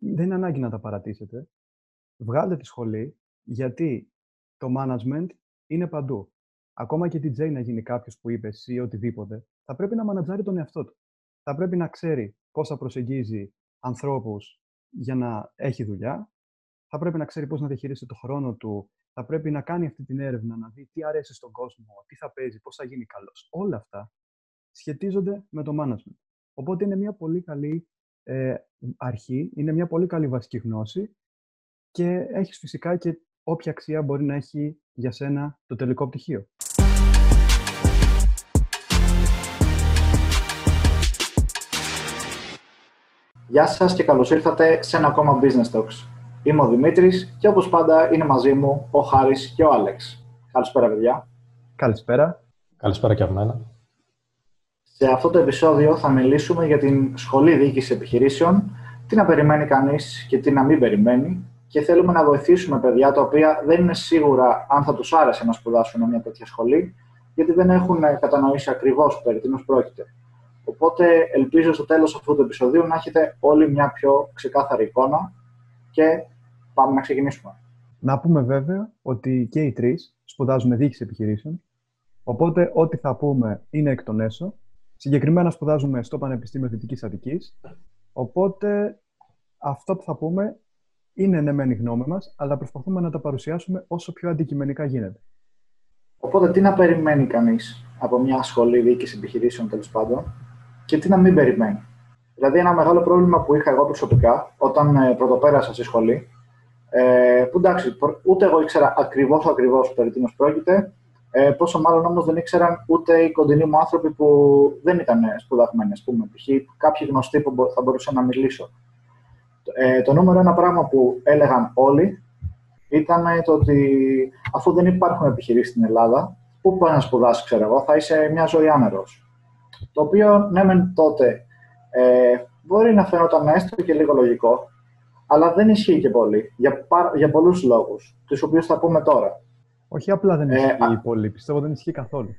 δεν είναι ανάγκη να τα παρατήσετε. Βγάλτε τη σχολή, γιατί το management είναι παντού. Ακόμα και την Τζέι να γίνει κάποιος που είπε ή οτιδήποτε, θα πρέπει να μανατζάρει τον εαυτό του. Θα πρέπει να ξέρει πώς θα προσεγγίζει ανθρώπους για να έχει δουλειά. Θα πρέπει να ξέρει πώς να διαχειρίζεται το χρόνο του. Θα πρέπει να κάνει αυτή την έρευνα, να δει τι αρέσει στον κόσμο, τι θα παίζει, πώς θα γίνει καλός. Όλα αυτά σχετίζονται με το management. Οπότε είναι μια πολύ καλή ε, αρχή, είναι μια πολύ καλή βασική γνώση και έχεις φυσικά και όποια αξία μπορεί να έχει για σένα το τελικό πτυχίο. Γεια σας και καλώς ήρθατε σε ένα ακόμα Business Talks. Είμαι ο Δημήτρης και όπως πάντα είναι μαζί μου ο Χάρης και ο Άλεξ. Καλησπέρα παιδιά. Καλησπέρα. Καλησπέρα και από μένα. Σε αυτό το επεισόδιο θα μιλήσουμε για την Σχολή Διοίκησης Επιχειρήσεων, τι να περιμένει κανείς και τι να μην περιμένει και θέλουμε να βοηθήσουμε παιδιά τα οποία δεν είναι σίγουρα αν θα τους άρεσε να σπουδάσουν μια τέτοια σχολή, γιατί δεν έχουν κατανοήσει ακριβώς περί τίνος πρόκειται. Οπότε ελπίζω στο τέλος αυτού του επεισοδίου να έχετε όλοι μια πιο ξεκάθαρη εικόνα και πάμε να ξεκινήσουμε. Να πούμε βέβαια ότι και οι τρεις σπουδάζουν διοίκηση επιχειρήσεων, οπότε ό,τι θα πούμε είναι εκ των έσω Συγκεκριμένα σπουδάζουμε στο Πανεπιστήμιο Δυτικής Αττικής, οπότε αυτό που θα πούμε είναι ναι μεν η γνώμη μας, αλλά προσπαθούμε να τα παρουσιάσουμε όσο πιο αντικειμενικά γίνεται. Οπότε τι να περιμένει κανείς από μια σχολή διοίκησης επιχειρήσεων τέλος πάντων και τι να μην περιμένει. Δηλαδή ένα μεγάλο πρόβλημα που είχα εγώ προσωπικά όταν ε, πρωτοπέρασα στη σχολή, ε, που εντάξει, ούτε εγώ ήξερα ακριβώς ακριβώς περί τίνος πρόκειται, ε, πόσο μάλλον όμως δεν ήξεραν ούτε οι κοντινοί μου άνθρωποι που δεν ήταν σπουδαγμένοι, ας πούμε. Π.χ. κάποιοι γνωστοί που θα μπορούσα να μιλήσω. Ε, το νούμερο ένα πράγμα που έλεγαν όλοι ήταν το ότι αφού δεν υπάρχουν επιχειρήσεις στην Ελλάδα, πού πάει να σπουδάσεις, ξέρω εγώ, θα είσαι μια ζωή άνερο. Το οποίο, ναι, μεν τότε ε, μπορεί να φαίνονταν έστω και λίγο λογικό, αλλά δεν ισχύει και πολύ για, για πολλούς λόγους, τους οποίους θα πούμε τώρα. Όχι απλά δεν ισχύει ε, πολύ, πιστεύω δεν ισχύει καθόλου.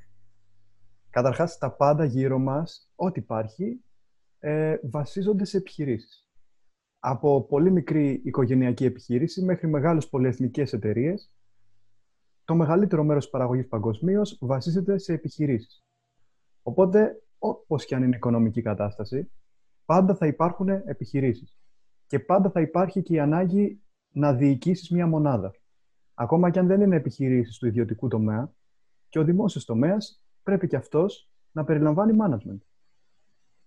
Καταρχάς, τα πάντα γύρω μας, ό,τι υπάρχει, ε, βασίζονται σε επιχειρήσεις. Από πολύ μικρή οικογενειακή επιχείρηση μέχρι μεγάλες πολυεθνικές εταιρείες, το μεγαλύτερο μέρος της παραγωγής παγκοσμίως βασίζεται σε επιχειρήσεις. Οπότε, όπως και αν είναι η οικονομική κατάσταση, πάντα θα υπάρχουν επιχειρήσεις. Και πάντα θα υπάρχει και η ανάγκη να διοικήσεις μια μονάδα ακόμα και αν δεν είναι επιχειρήσεις του ιδιωτικού τομέα, και ο δημόσιος τομέας πρέπει και αυτός να περιλαμβάνει management.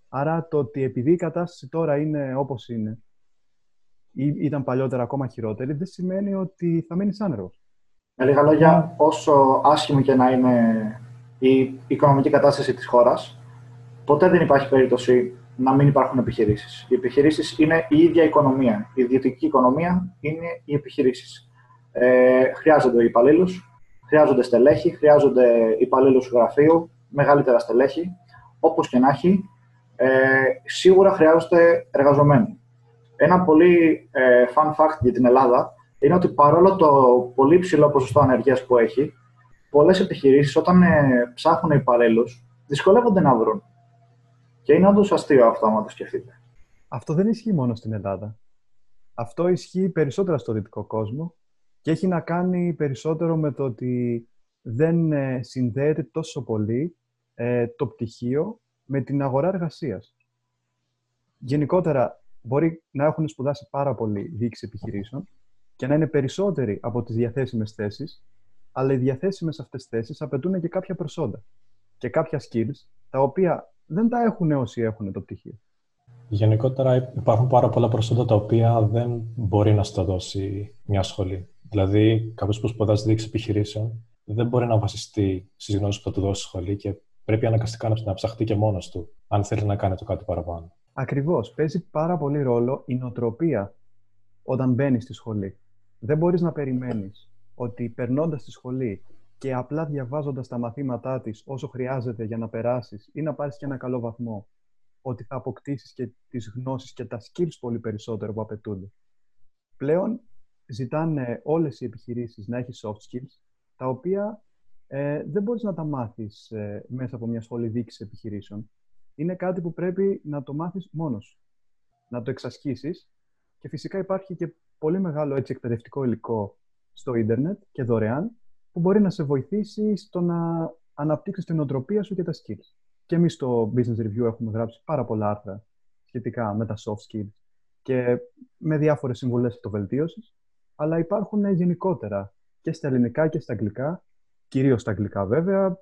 Άρα το ότι επειδή η κατάσταση τώρα είναι όπως είναι, ή ήταν παλιότερα ακόμα χειρότερη, δεν σημαίνει ότι θα μείνει άνεργο. Με λίγα λόγια, όσο άσχημη και να είναι η οικονομική κατάσταση της χώρας, ποτέ δεν υπάρχει περίπτωση να μην υπάρχουν επιχειρήσεις. Οι επιχειρήσεις είναι η ίδια οικονομία. Η ιδιωτική οικονομία είναι οι επιχειρήσεις. Ε, χρειάζονται υπαλλήλους, χρειάζονται στελέχη, χρειάζονται υπαλλήλους γραφείου, μεγαλύτερα στελέχη. Όπως και να έχει, ε, σίγουρα χρειάζονται εργαζομένοι. Ένα πολύ ε, fun fact για την Ελλάδα είναι ότι παρόλο το πολύ ψηλό ποσοστό ανεργίας που έχει, πολλές επιχειρήσεις όταν ε, ψάχνουν υπαλλήλους δυσκολεύονται να βρουν. Και είναι όντως αστείο αυτό, άμα το σκεφτείτε. Αυτό δεν ισχύει μόνο στην Ελλάδα. Αυτό ισχύει περισσότερα στο δυτικό κόσμο και έχει να κάνει περισσότερο με το ότι δεν ε, συνδέεται τόσο πολύ ε, το πτυχίο με την αγορά εργασίας. Γενικότερα, μπορεί να έχουν σπουδάσει πάρα πολύ διοίκηση επιχειρήσεων και να είναι περισσότεροι από τις διαθέσιμες θέσεις, αλλά οι διαθέσιμες αυτές θέσεις απαιτούν και κάποια προσόντα και κάποια skills, τα οποία δεν τα έχουν όσοι έχουν το πτυχίο. Γενικότερα υπάρχουν πάρα πολλά προσόντα τα οποία δεν μπορεί να στα δώσει μια σχολή. Δηλαδή, κάποιος που σπουδάζει διοίκηση επιχειρήσεων δεν μπορεί να βασιστεί στις γνώσεις που θα του δώσει σχολή και πρέπει αναγκαστικά να ψαχτεί και μόνος του, αν θέλει να κάνει το κάτι παραπάνω. Ακριβώς. Παίζει πάρα πολύ ρόλο η νοοτροπία όταν μπαίνεις στη σχολή. Δεν μπορείς να περιμένεις ότι περνώντας τη σχολή και απλά διαβάζοντας τα μαθήματά της όσο χρειάζεται για να περάσεις ή να πάρεις και ένα καλό βαθμό, ότι θα αποκτήσεις και τις γνώσεις και τα skills πολύ περισσότερο που απαιτούνται. Πλέον ζητάνε όλες οι επιχειρήσεις να έχεις soft skills, τα οποία ε, δεν μπορείς να τα μάθεις ε, μέσα από μια σχολή δίκηση επιχειρήσεων. Είναι κάτι που πρέπει να το μάθεις μόνος Να το εξασκήσεις και Και φυσικά υπάρχει και πολύ μεγάλο έτσι, εκπαιδευτικό υλικό στο ίντερνετ και δωρεάν που μπορεί να σε βοηθήσει στο να αναπτύξεις την οτροπία σου και τα skills. Και εμείς στο Business Review έχουμε γράψει πάρα πολλά άρθρα σχετικά με τα soft skills και με διάφορες συμβουλές αυτοβελτίωση. Αλλά υπάρχουν γενικότερα και στα ελληνικά και στα αγγλικά, κυρίως στα αγγλικά βέβαια,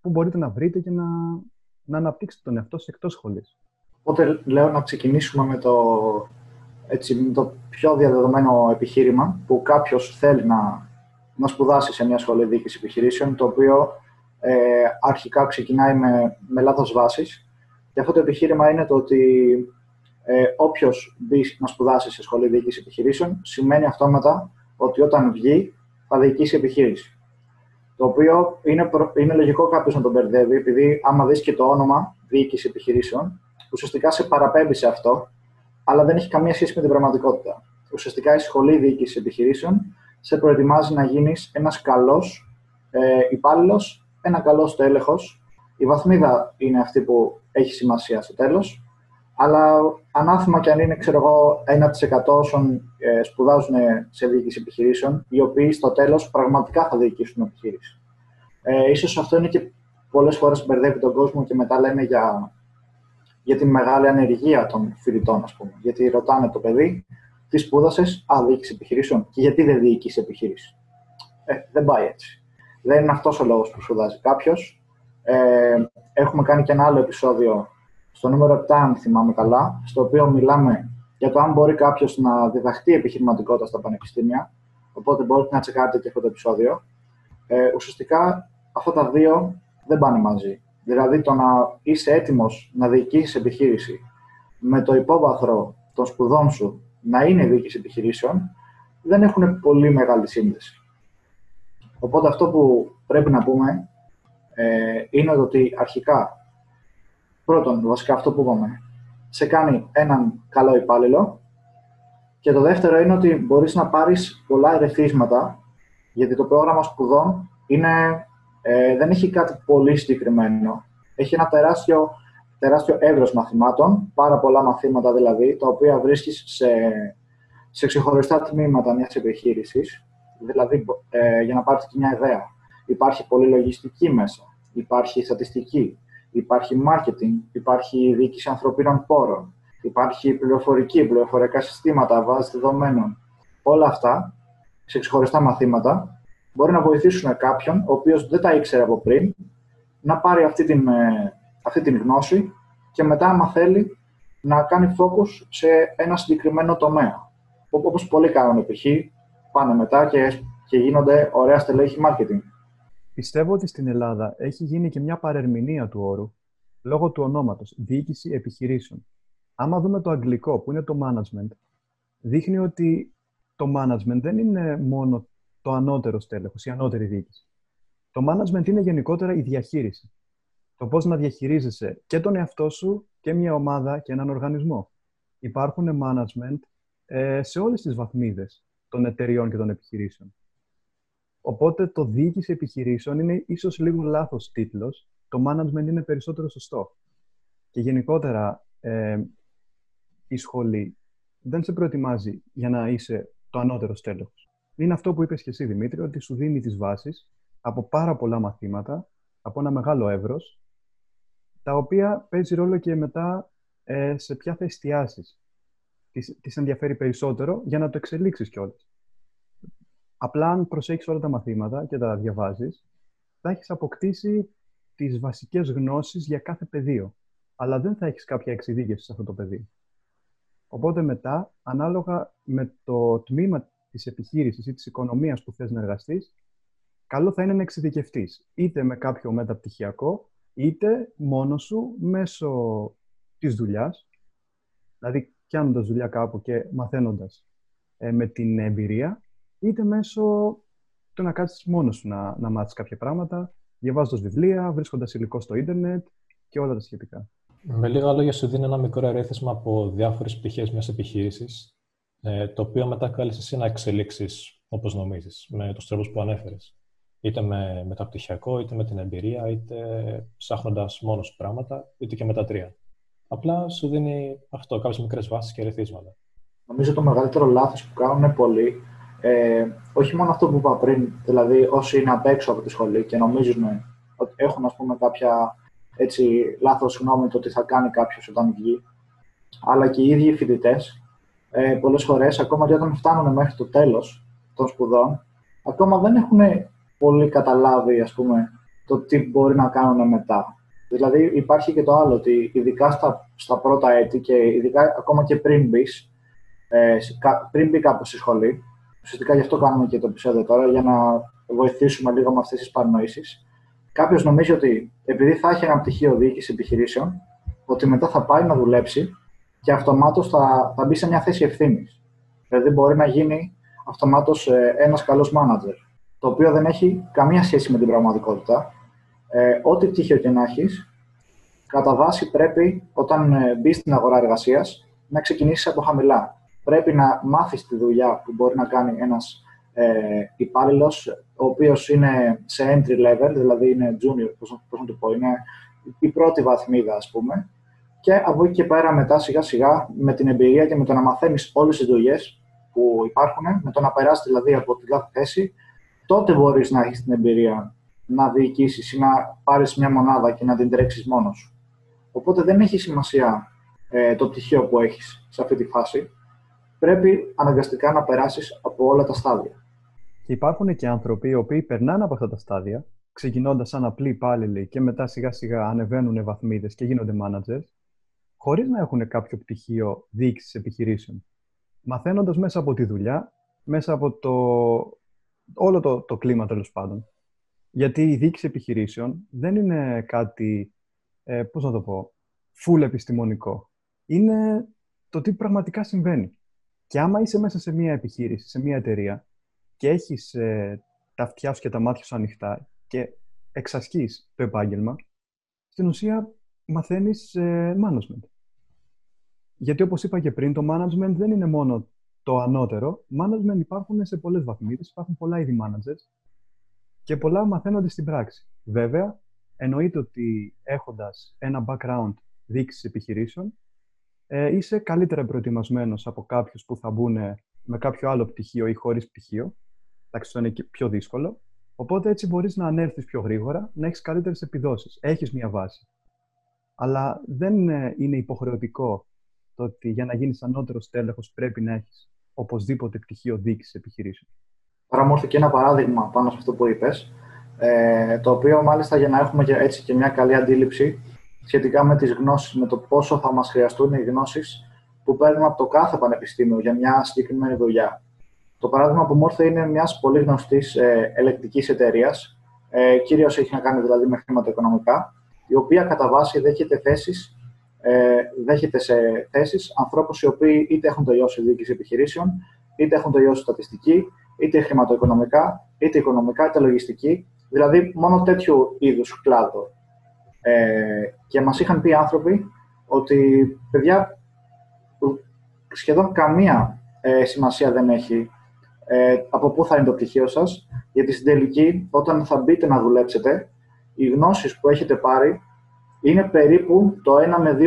που μπορείτε να βρείτε και να, να αναπτύξετε τον εαυτό σας εκτός σχολής. Οπότε λέω να ξεκινήσουμε με το, έτσι, με το πιο διαδεδομένο επιχείρημα που κάποιος θέλει να, να σπουδάσει σε μια σχολή διοίκησης επιχειρήσεων, το οποίο ε, αρχικά ξεκινάει με, με λάθος βάσης. Και αυτό το επιχείρημα είναι το ότι ε, όποιος μπει να σπουδάσει σε σχολή διοίκησης επιχειρήσεων, σημαίνει αυτόματα ότι όταν βγει θα διοικήσει επιχείρηση. Το οποίο είναι, είναι λογικό κάποιος να τον μπερδεύει, επειδή άμα δεις και το όνομα διοίκηση επιχειρήσεων, ουσιαστικά σε παραπέμπει σε αυτό, αλλά δεν έχει καμία σχέση με την πραγματικότητα. Ουσιαστικά η σχολή διοίκησης επιχειρήσεων σε προετοιμάζει να γίνεις ένας καλός ε, υπάλληλος ένα καλός τέλεχο. Η βαθμίδα είναι αυτή που έχει σημασία στο τέλος. Αλλά ανάθυμα και αν είναι, ξέρω εγώ, 1% όσων ε, σπουδάζουν σε διοίκηση επιχειρήσεων, οι οποίοι στο τέλος πραγματικά θα διοικήσουν επιχείρηση. Ε, ίσως αυτό είναι και πολλές φορές μπερδεύει τον κόσμο και μετά λένε για, για τη μεγάλη ανεργία των φοιτητών, ας πούμε. Γιατί ρωτάνε το παιδί, τι σπούδασες, Α, διοίκηση επιχειρήσεων. Και γιατί δεν διοικήσει επιχείρηση; Ε, δεν πάει έτσι. Δεν είναι αυτός ο λόγος που σπουδάζει κάποιος. Ε, έχουμε κάνει και ένα άλλο επεισόδιο, στο νούμερο 7, αν θυμάμαι καλά, στο οποίο μιλάμε για το αν μπορεί κάποιος να διδαχτεί επιχειρηματικότητα στα πανεπιστήμια. Οπότε μπορείτε να τσεκάρετε και αυτό το επεισόδιο. Ε, ουσιαστικά αυτά τα δύο δεν πάνε μαζί. Δηλαδή το να είσαι έτοιμος να διοικήσεις επιχείρηση με το υπόβαθρο των σπουδών σου να είναι διοίκηση επιχειρήσεων δεν έχουν πολύ μεγάλη σύνδεση. Οπότε αυτό που πρέπει να πούμε ε, είναι ότι αρχικά, πρώτον, βασικά αυτό που είπαμε, σε κάνει έναν καλό υπάλληλο. Και το δεύτερο είναι ότι μπορείς να πάρεις πολλά ερεθίσματα γιατί το πρόγραμμα σπουδών είναι, ε, δεν έχει κάτι πολύ συγκεκριμένο. Έχει ένα τεράστιο, τεράστιο εύρος μαθημάτων, πάρα πολλά μαθήματα δηλαδή, τα οποία βρίσκεις σε, σε ξεχωριστά τμήματα μιας επιχείρησης. Δηλαδή, ε, για να πάρετε και μια ιδέα, υπάρχει πολυλογιστική μέσα, υπάρχει στατιστική, υπάρχει marketing, υπάρχει διοίκηση ανθρωπίνων πόρων, υπάρχει πληροφορική, πληροφορικά συστήματα, βάση δεδομένων. Όλα αυτά, σε ξεχωριστά μαθήματα, μπορεί να βοηθήσουν κάποιον, ο οποίος δεν τα ήξερε από πριν, να πάρει αυτή την, ε, αυτή την γνώση και μετά, άμα θέλει, να κάνει focus σε ένα συγκεκριμένο τομέα. Όπως πολλοί κάνουν, π.χ πάνε μετά και, και γίνονται ωραία στελέχη marketing. Πιστεύω ότι στην Ελλάδα έχει γίνει και μια παρερμηνία του όρου λόγω του ονόματος διοίκηση επιχειρήσεων. Άμα δούμε το αγγλικό που είναι το management, δείχνει ότι το management δεν είναι μόνο το ανώτερο στέλεχος, η ανώτερη διοίκηση. Το management είναι γενικότερα η διαχείριση. Το πώς να διαχειρίζεσαι και τον εαυτό σου και μια ομάδα και έναν οργανισμό. Υπάρχουν management ε, σε όλες τις βαθμίδες των εταιριών και των επιχειρήσεων. Οπότε το διοίκηση επιχειρήσεων είναι ίσως λίγο λάθος τίτλος, το management είναι περισσότερο σωστό. Και γενικότερα ε, η σχολή δεν σε προετοιμάζει για να είσαι το ανώτερο στέλεχος. Είναι αυτό που είπες και εσύ, Δημήτρη, ότι σου δίνει τις βάσεις από πάρα πολλά μαθήματα, από ένα μεγάλο εύρος, τα οποία παίζει ρόλο και μετά ε, σε ποια θα εστιάσεις τις, ενδιαφέρει περισσότερο για να το εξελίξεις κιόλας. Απλά αν προσέχεις όλα τα μαθήματα και τα διαβάζεις, θα έχεις αποκτήσει τις βασικές γνώσεις για κάθε πεδίο. Αλλά δεν θα έχεις κάποια εξειδίκευση σε αυτό το πεδίο. Οπότε μετά, ανάλογα με το τμήμα της επιχείρησης ή της οικονομίας που θες να εργαστείς, καλό θα είναι να εξειδικευτείς είτε με κάποιο μεταπτυχιακό, είτε μόνος σου μέσω της δουλειάς. Δηλαδή, πιάνοντας δουλειά κάπου και μαθαίνοντας ε, με την εμπειρία, είτε μέσω του να κάτσεις μόνος σου να, να μάθεις κάποια πράγματα, διαβάζοντας βιβλία, βρίσκοντας υλικό στο ίντερνετ και όλα τα σχετικά. Με λίγα λόγια, σου δίνει ένα μικρό ερέθισμα από διάφορες πτυχές μιας επιχείρησης, ε, το οποίο μετά κάλεσε εσύ να εξελίξεις όπως νομίζεις, με τους τρόπους που ανέφερες. Είτε με μεταπτυχιακό, είτε με την εμπειρία, είτε ψάχνοντας μόνος πράγματα, είτε και με τα τρία. Απλά σου δίνει αυτό, κάποιες μικρές βάσεις και ερεθίσματα. νομίζω το μεγαλύτερο λάθος που κάνουν πολλοί, ε, όχι μόνο αυτό που είπα πριν, δηλαδή όσοι είναι απ' έξω από τη σχολή και νομίζουν ότι έχουν ας πούμε κάποια έτσι, λάθος γνώμη το τι θα κάνει κάποιος όταν βγει, αλλά και οι ίδιοι οι φοιτητές, ε, πολλές φορές, ακόμα και όταν φτάνουν μέχρι το τέλος των σπουδών, ακόμα δεν έχουν πολύ καταλάβει, ας πούμε, το τι μπορεί να κάνουν μετά. Δηλαδή υπάρχει και το άλλο, ότι ειδικά στα, στα πρώτα έτη και ειδικά ακόμα και πριν μπεις, ε, πριν μπει κάπου στη σχολή, ουσιαστικά γι' αυτό κάνουμε και το επεισόδιο τώρα, για να βοηθήσουμε λίγο με αυτές τις παρανοήσεις, κάποιος νομίζει ότι επειδή θα έχει ένα πτυχίο διοίκηση επιχειρήσεων, ότι μετά θα πάει να δουλέψει και αυτομάτως θα, θα μπει σε μια θέση ευθύνης. Δηλαδή, μπορεί να γίνει αυτομάτως ε, ένας καλός μάνατζερ. Το οποίο δεν έχει καμία σχέση με την πραγματικότητα. Ε, ό,τι πτυχίο και να έχεις, κατά βάση πρέπει όταν ε, μπεις στην αγορά εργασίας να ξεκινήσεις από χαμηλά. Πρέπει να μάθεις τη δουλειά που μπορεί να κάνει ένας ε, υπάλληλος, ο οποίος είναι σε entry level, δηλαδή είναι junior, πώς, πώς να το πω, είναι η πρώτη βαθμίδα, ας πούμε, και από εκεί και πέρα μετά σιγά σιγά με την εμπειρία και με το να μαθαίνεις όλες τις δουλειές που υπάρχουν, με το να περάσεις δηλαδή από τη κάθε θέση, τότε μπορείς να έχεις την εμπειρία να διοικήσεις ή να πάρεις μια μονάδα και να την τρέξεις μόνος σου. Οπότε δεν έχει σημασία ε, το πτυχίο που έχεις σε αυτή τη φάση. Πρέπει αναγκαστικά να περάσεις από όλα τα στάδια. Και υπάρχουν και άνθρωποι οι οποίοι περνάνε από αυτά τα στάδια, ξεκινώντας σαν απλοί υπάλληλοι και μετά σιγά σιγά ανεβαίνουν βαθμίδες και γίνονται managers, χωρίς να έχουν κάποιο πτυχίο διοίκησης επιχειρήσεων. Μαθαίνοντας μέσα από τη δουλειά, μέσα από το... όλο το, το κλίμα τέλος πάντων. Γιατί η διοίκηση επιχειρήσεων δεν είναι κάτι, ε, πώς να το πω, full επιστημονικό. Είναι το τι πραγματικά συμβαίνει. Και άμα είσαι μέσα σε μια επιχείρηση, σε μια εταιρεία και έχεις ε, τα αυτιά σου και τα μάτια σου ανοιχτά και εξασκείς το επάγγελμα, στην ουσία μαθαίνεις ε, management. Γιατί όπως είπα και πριν, το management δεν είναι μόνο το ανώτερο. Management υπάρχουν σε πολλές βαθμίδες, υπάρχουν πολλά είδη managers και πολλά μαθαίνονται στην πράξη. Βέβαια, εννοείται ότι έχοντας ένα background διοίκηση επιχειρήσεων, ε, είσαι καλύτερα προετοιμασμένος από κάποιους που θα μπουν με κάποιο άλλο πτυχίο ή χωρίς πτυχίο. Εντάξει, αυτό είναι πιο δύσκολο. Οπότε έτσι μπορείς να ανέρθεις πιο γρήγορα, να έχεις καλύτερες επιδόσεις. Έχεις μια βάση. Αλλά δεν ε, είναι υποχρεωτικό το ότι για να γίνεις ανώτερος τέλεχος πρέπει να έχεις οπωσδήποτε πτυχίο διοίκησης επιχειρήσεων. Τώρα μου ήρθε και ένα παράδειγμα πάνω σε αυτό που είπες, ε, το οποίο μάλιστα για να έχουμε και, έτσι και μια καλή αντίληψη σχετικά με τις γνώσεις, με το πόσο θα μας χρειαστούν οι γνώσεις που παίρνουμε από το κάθε πανεπιστήμιο για μια συγκεκριμένη δουλειά. Το παράδειγμα που μου ήρθε είναι μιας πολύ γνωστής ε, ελεκτικής εταιρείας, ε, κυρίω έχει να κάνει δηλαδή με χρηματοοικονομικά, η οποία κατά βάση δέχεται θέσεις ε, δέχεται σε θέσεις ανθρώπους οι οποίοι είτε έχουν τελειώσει διοίκηση επιχειρήσεων, είτε έχουν τελειώσει στατιστική, είτε χρηματοοικονομικά, είτε οικονομικά, είτε λογιστική. Δηλαδή, μόνο τέτοιου είδους κλάδο. Ε, και μας είχαν πει άνθρωποι ότι, παιδιά, σχεδόν καμία ε, σημασία δεν έχει ε, από πού θα είναι το πτυχίο σας, γιατί στην τελική, όταν θα μπείτε να δουλέψετε, οι γνώσεις που έχετε πάρει είναι περίπου το 1 με 2%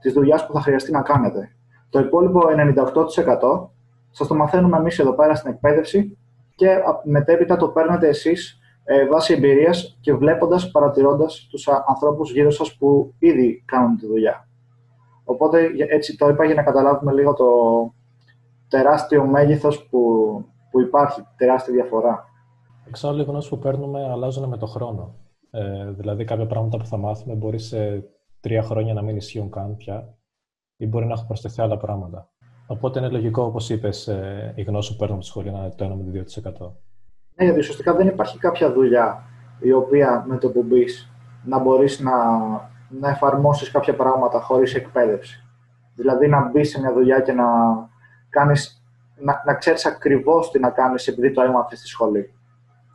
της δουλειάς που θα χρειαστεί να κάνετε. Το υπόλοιπο 98% σας το μαθαίνουμε εμείς εδώ πέρα στην εκπαίδευση και μετέπειτα το παίρνετε εσείς ε, βάσει εμπειρίας και βλέποντας, παρατηρώντας τους ανθρώπους γύρω σας που ήδη κάνουν τη δουλειά. Οπότε έτσι το είπα για να καταλάβουμε λίγο το τεράστιο μέγεθος που, που υπάρχει, τεράστια διαφορά. Εξάλλου, οι γνώσει που παίρνουμε αλλάζουν με το χρόνο. Ε, δηλαδή, κάποια πράγματα που θα μάθουμε μπορεί σε τρία χρόνια να μην ισχύουν καν πια ή μπορεί να έχουν προσθεθεί άλλα πράγματα. Οπότε είναι λογικό, όπως είπες, ε, η γνώση που παίρνουμε στη σχολή να είναι το 1 με 2%. Ναι, γιατί ουσιαστικά δεν υπάρχει κάποια δουλειά η οποία με το που μπεις να μπορείς να, να εφαρμόσεις κάποια πράγματα χωρίς εκπαίδευση. Δηλαδή να μπεις σε μια δουλειά και να, κάνεις, να, να ξέρεις ακριβώς τι να κάνεις επειδή το έμαθες στη σχολή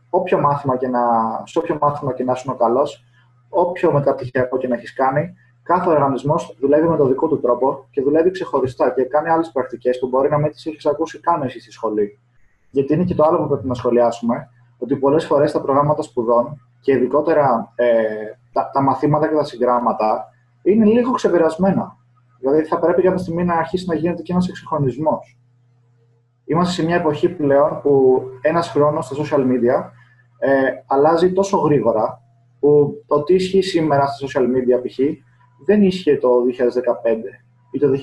όποιο μάθημα και να, σε όποιο μάθημα και να είσαι καλός, όποιο μεταπτυχιακό και να έχεις κάνει, κάθε οργανισμός δουλεύει με τον δικό του τρόπο και δουλεύει ξεχωριστά και κάνει άλλες πρακτικές που μπορεί να μην τις έχεις ακούσει καν εσύ στη σχολή. Γιατί είναι και το άλλο που πρέπει να σχολιάσουμε, ότι πολλές φορές τα προγράμματα σπουδών και ειδικότερα ε, τα, τα μαθήματα και τα συγγράμματα είναι λίγο ξεπερασμένα. Δηλαδή θα πρέπει κάποια στιγμή να αρχίσει να γίνεται και ένας εξυγχρονισμός. Είμαστε σε μια εποχή πλέον που ένας χρόνος στα social media ε, αλλάζει τόσο γρήγορα που το τι ισχύει σήμερα στα social media π.χ. δεν ίσχυε το 2015 ή το 2013.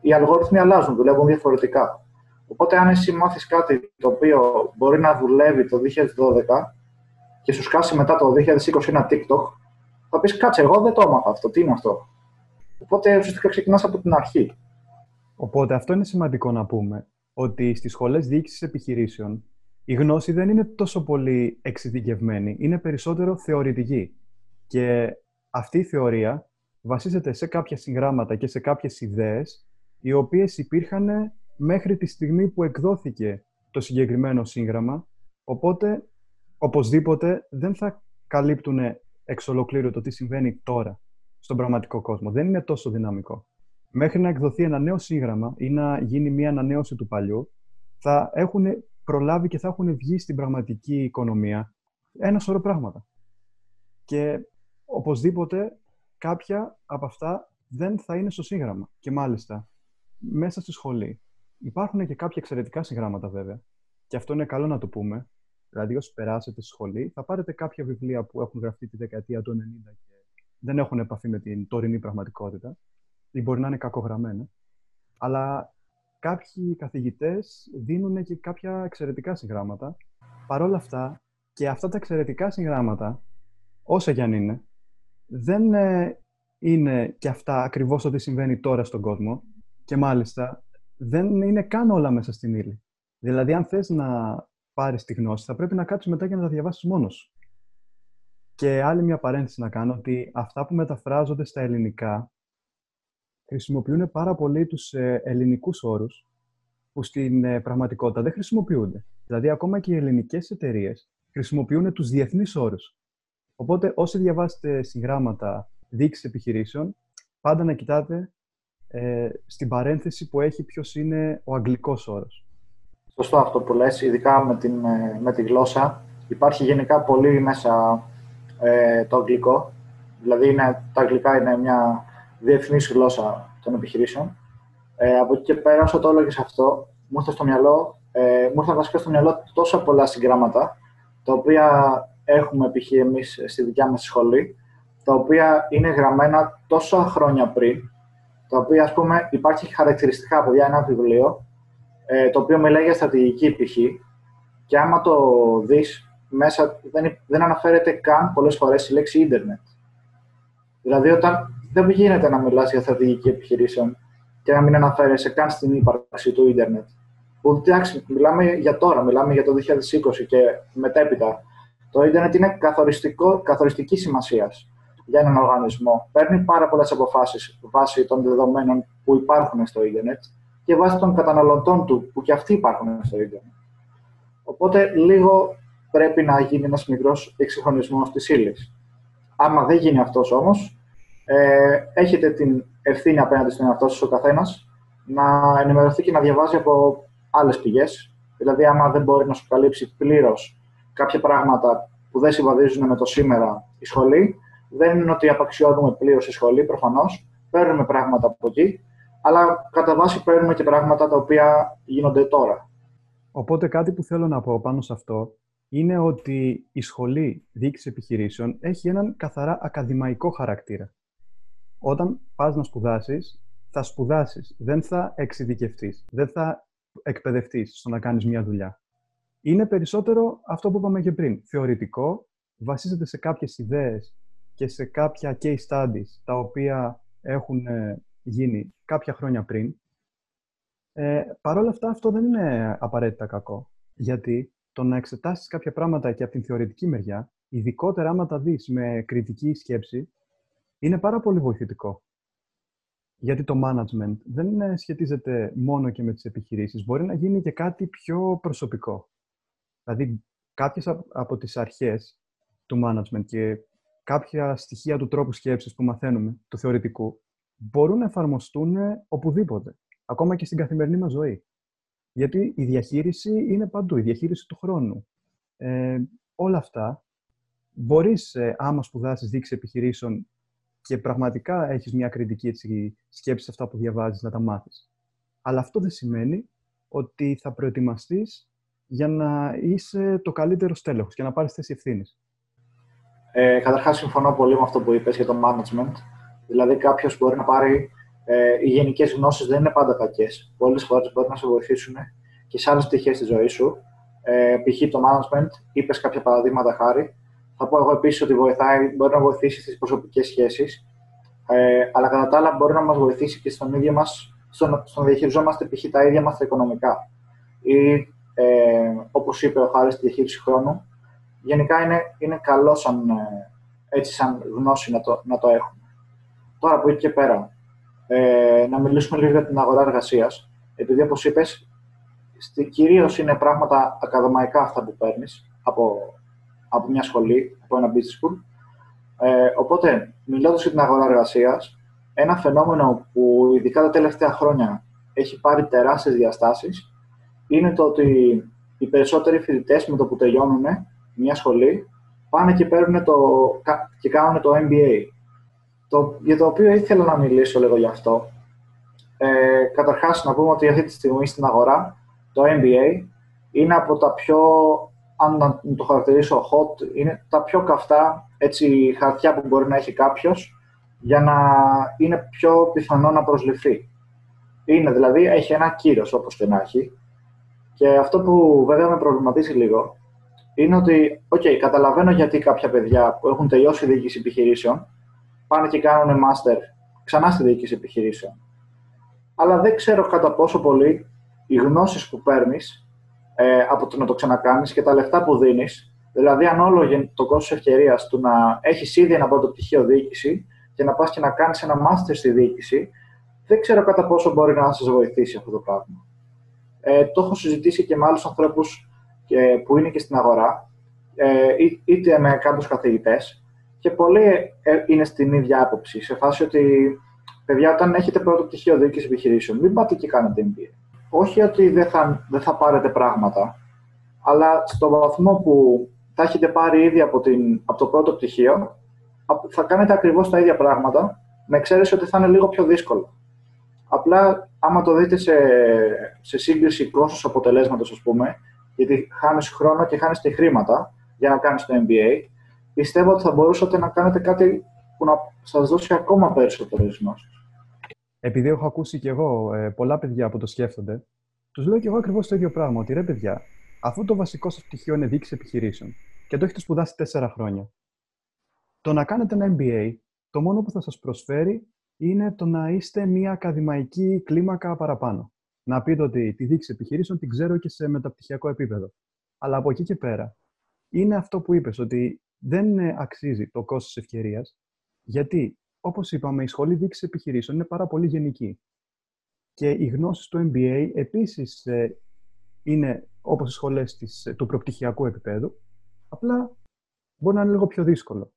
Οι αλγόριθμοι αλλάζουν, δουλεύουν διαφορετικά. Οπότε, αν εσύ μάθεις κάτι το οποίο μπορεί να δουλεύει το 2012 και σου σκάσει μετά το 2020 ένα TikTok, θα πεις κάτσε, εγώ δεν το έμαθα αυτό. Τι είναι αυτό; Οπότε ουσιαστικά ξεκινάς από την αρχή. Οπότε αυτό είναι σημαντικό να πούμε, ότι στις σχολές διοίκησης επιχειρήσεων η γνώση δεν είναι τόσο πολύ εξειδικευμένη, είναι περισσότερο θεωρητική. Και αυτή η θεωρία βασίζεται σε κάποια συγγράμματα και σε κάποιες ιδέες, οι οποίες υπήρχαν μέχρι τη στιγμή που εκδόθηκε το συγκεκριμένο σύγγραμμα, οπότε οπωσδήποτε δεν θα καλύπτουν εξ ολοκλήρου το τι συμβαίνει τώρα στον πραγματικό κόσμο. Δεν είναι τόσο δυναμικό. Μέχρι να εκδοθεί ένα νέο σύγγραμμα ή να γίνει μια ανανέωση του παλιού, θα έχουν προλάβει και θα έχουν βγει στην πραγματική οικονομία ένα σωρό πράγματα. Και οπωσδήποτε κάποια από αυτά δεν θα είναι στο σύγγραμμα. Και μάλιστα, μέσα στη σχολή υπάρχουν και κάποια εξαιρετικά συγγράμματα βέβαια. Και αυτό είναι καλό να το πούμε. Δηλαδή, όσοι περάσετε στη σχολή, θα πάρετε κάποια βιβλία που έχουν γραφτεί τη δεκαετία του 90 και δεν έχουν επαφή με την τωρινή πραγματικότητα ή μπορεί να είναι κακογραμμένα. Αλλά κάποιοι καθηγητές δίνουν και κάποια εξαιρετικά συγγράμματα. Παρ' όλα αυτά, και αυτά τα εξαιρετικά συγγράμματα, όσα κι αν είναι, δεν ε, είναι και αυτά ακριβώς ό,τι συμβαίνει τώρα στον κόσμο και μάλιστα δεν είναι καν όλα μέσα στην ύλη. Δηλαδή, αν θες να πάρεις τη γνώση, θα πρέπει να κάτσεις μετά και να τα διαβάσεις μόνος σου. Και άλλη μια παρένθεση να κάνω, ότι αυτά που μεταφράζονται στα ελληνικά χρησιμοποιούν πάρα πολύ τους ε, ελληνικούς όρους που στην ε, πραγματικότητα δεν χρησιμοποιούνται. Δηλαδή, ακόμα και οι ελληνικές εταιρείες χρησιμοποιούν τους διεθνείς όρους. Οπότε, όσοι διαβάσετε συγγράμματα δείξης επιχειρήσεων, πάντα να κοιτάτε ε, στην παρένθεση που έχει ποιος είναι ο αγγλικός όρος. Σωστό αυτό που λες, ειδικά με, την, ε, με τη γλώσσα. Υπάρχει γενικά πολύ μέσα ε, το αγγλικό. Δηλαδή, είναι, τα αγγλικά είναι μια διεθνής γλώσσα των επιχειρήσεων. Ε, από εκεί και πέρα, όσο το έλεγες αυτό, μου ήρθε στο μυαλό, ε, μου ήρθαν βασικά στο μυαλό τόσα πολλά συγγράμματα, τα οποία έχουμε π.χ. εμείς στη δικιά μας σχολή, τα οποία είναι γραμμένα τόσα χρόνια πριν, τα οποία, ας πούμε, υπάρχει χαρακτηριστικά, παιδιά, ένα βιβλίο, ε, το οποίο μιλάει για στρατηγική π.χ. και άμα το δεις, μέσα δεν, δεν αναφέρεται καν πολλές φορές η λέξη ίντερνετ. Δηλαδή, όταν δεν γίνεται να μιλάς για στρατηγική επιχειρήσεων και να μην αναφέρεσαι καν στην ύπαρξη του ίντερνετ. Που εντάξει, μιλάμε για τώρα, μιλάμε για το 2020 και μετέπειτα. Το ίντερνετ είναι καθοριστικό, καθοριστική σημασίας για έναν οργανισμό. Παίρνει πάρα πολλές αποφάσεις βάσει των δεδομένων που υπάρχουν στο ίντερνετ και βάσει των καταναλωτών του, που και αυτοί υπάρχουν στο ίντερνετ. Οπότε λίγο πρέπει να γίνει ένας μικρός εξυγχρονισμός της ύλης. Άμα δεν γίνει αυτός όμως, ε, έχετε την ευθύνη απέναντι στον εαυτό σας ο καθένας να ενημερωθεί και να διαβάζει από άλλες πηγές. Δηλαδή, άμα δεν μπορεί να σου καλύψει πλήρως κάποια πράγματα που δεν συμβαδίζουν με το σήμερα η σχολή, δεν είναι ότι απαξιώνουμε πλήρω η σχολή, προφανώς. Παίρνουμε πράγματα από εκεί, αλλά κατά βάση παίρνουμε και πράγματα τα οποία γίνονται τώρα. Οπότε κάτι που θέλω να πω πάνω σε αυτό είναι ότι η σχολή διοίκησης επιχειρήσεων έχει έναν καθαρά ακαδημαϊκό χαρακτήρα όταν πας να σπουδάσεις, θα σπουδάσεις, δεν θα εξειδικευτείς, δεν θα εκπαιδευτείς στο να κάνεις μια δουλειά. Είναι περισσότερο αυτό που είπαμε και πριν, θεωρητικό, βασίζεται σε κάποιες ιδέες και σε κάποια case studies τα οποία έχουν ε, γίνει κάποια χρόνια πριν. Ε, Παρ' όλα αυτά, αυτό δεν είναι απαραίτητα κακό. Γιατί το να εξετάσεις κάποια πράγματα και από την θεωρητική μεριά, ειδικότερα άμα τα δεις με κριτική σκέψη, είναι πάρα πολύ βοηθητικό. Γιατί το management δεν σχετίζεται μόνο και με τις επιχειρήσεις. Μπορεί να γίνει και κάτι πιο προσωπικό. Δηλαδή, κάποιες από τις αρχές του management και κάποια στοιχεία του τρόπου σκέψης που μαθαίνουμε, του θεωρητικού, μπορούν να εφαρμοστούν οπουδήποτε, ακόμα και στην καθημερινή μας ζωή. Γιατί η διαχείριση είναι παντού, η διαχείριση του χρόνου. Ε, όλα αυτά μπορείς, ε, άμα σπουδάσεις δείξει επιχειρήσεων, και πραγματικά έχεις μια κριτική έτσι, σκέψης σε αυτά που διαβάζεις να τα μάθεις. Αλλά αυτό δεν σημαίνει ότι θα προετοιμαστείς για να είσαι το καλύτερο στέλεχος και να πάρεις θέση ευθύνης. Ε, Καταρχάς, συμφωνώ πολύ με αυτό που είπες για το management. Δηλαδή, κάποιος μπορεί να πάρει. Ε, οι γενικές γνώσεις δεν είναι πάντα κακές. Πολλές φορές μπορεί να σε βοηθήσουν και σε άλλες πτυχές της ζωής σου. Ε, π.χ. το management, είπες κάποια παραδείγματα χάρη. Θα πω εγώ επίσης ότι βοηθάει, μπορεί να βοηθήσει στις προσωπικές σχέσεις. Ε, αλλά κατά τα άλλα μπορεί να μας βοηθήσει και στον ίδιο μας, στο, στο να διαχειριζόμαστε π.χ. τα ίδια μας τα οικονομικά. Ή, ε, όπως είπε ο Χάρης, στη διαχείριση χρόνου. Γενικά είναι, είναι καλό σαν, ε, έτσι, σαν γνώση να το, να το έχουμε. Τώρα από εκεί και πέρα, ε, να μιλήσουμε λίγο για την αγορά εργασίας. Επειδή, όπως είπες, κυρίως είναι πράγματα ακαδημαϊκά αυτά που παίρνεις από, από μια σχολή, από ένα business school. Ε, οπότε, μιλώντας για την αγορά εργασίας, ένα φαινόμενο που ειδικά τα τελευταία χρόνια έχει πάρει τεράστιες διαστάσεις είναι το ότι οι περισσότεροι φοιτητές με το που τελειώνουν μια σχολή πάνε και, παίρνουν το, και κάνουν το MBA το, για το οποίο ήθελα να μιλήσω λίγο γι' αυτό. Ε, καταρχάς, να πούμε ότι αυτή τη στιγμή στην αγορά το MBA είναι από τα πιο, αν να το χαρακτηρίσω hot, είναι τα πιο καυτά έτσι, χαρτιά που μπορεί να έχει κάποιος για να είναι πιο πιθανό να προσληφθεί. Είναι δηλαδή, έχει ένα κύρος όπως και να έχει. Και αυτό που βέβαια με προβληματίζει λίγο είναι ότι, OK, καταλαβαίνω γιατί κάποια παιδιά που έχουν τελειώσει διοίκηση επιχειρήσεων πάνε και κάνουν master ξανά στη διοίκηση επιχειρήσεων. Αλλά δεν ξέρω κατά πόσο πολύ οι γνώσεις που παίρνεις ε, από το να το ξανακάνεις και τα λεφτά που δίνεις, δηλαδή αν όλο το κόστος ευκαιρίας του να έχεις ήδη ένα πρώτο πτυχίο διοίκηση και να πας και να κάνεις ένα master στη διοίκηση, δεν ξέρω κατά πόσο μπορεί να σας βοηθήσει αυτό το πράγμα. Ε, το έχω συζητήσει και με άλλους ανθρώπους που είναι και στην αγορά, ε, είτε με κάποιους καθηγητές, και πολλοί ε, είναι στην ίδια άποψη. Σε φάση ότι, παιδιά, όταν έχετε πρώτο πτυχίο διοίκησης επιχειρήσεων, μην πάτε και κάνετε MBA. Όχι ότι δεν θα, δεν θα πάρετε πράγματα, αλλά στο βαθμό που θα έχετε πάρει ήδη από, την, από το πρώτο πτυχίο, θα κάνετε ακριβώς τα ίδια πράγματα, με εξαίρεση ότι θα είναι λίγο πιο δύσκολο. Απλά, άμα το δείτε σε, σε σύγκριση κόστος αποτελέσματος, ας πούμε, γιατί χάνεις χρόνο και χάνεις και χρήματα για να κάνεις το MBA, πιστεύω ότι θα μπορούσατε να κάνετε κάτι που να σας δώσει ακόμα περισσότερες γνώσεις. Επειδή έχω ακούσει και εγώ ε, πολλά παιδιά που το σκέφτονται, τους λέω και εγώ ακριβώς το ίδιο πράγμα, ότι ρε παιδιά, αφού το βασικό σας πτυχίο είναι δίκηση επιχειρήσεων και το έχετε σπουδάσει τέσσερα χρόνια, το να κάνετε ένα MBA, το μόνο που θα σας προσφέρει είναι το να είστε μια ακαδημαϊκή κλίμακα παραπάνω. Να πείτε ότι τη δίκηση επιχειρήσεων την ξέρω και σε μεταπτυχιακό επίπεδο. Αλλά από εκεί και πέρα, είναι αυτό που είπες, ότι δεν αξίζει το κόστος ευκαιρίας, γιατί, όπως είπαμε, η σχολή δίκησης επιχειρήσεων είναι πάρα πολύ γενική. Και οι γνώσεις του MBA επίσης ε, είναι όπως οι σχολές της, ε, του προπτυχιακού επίπεδου, απλά μπορεί να είναι λίγο πιο δύσκολο.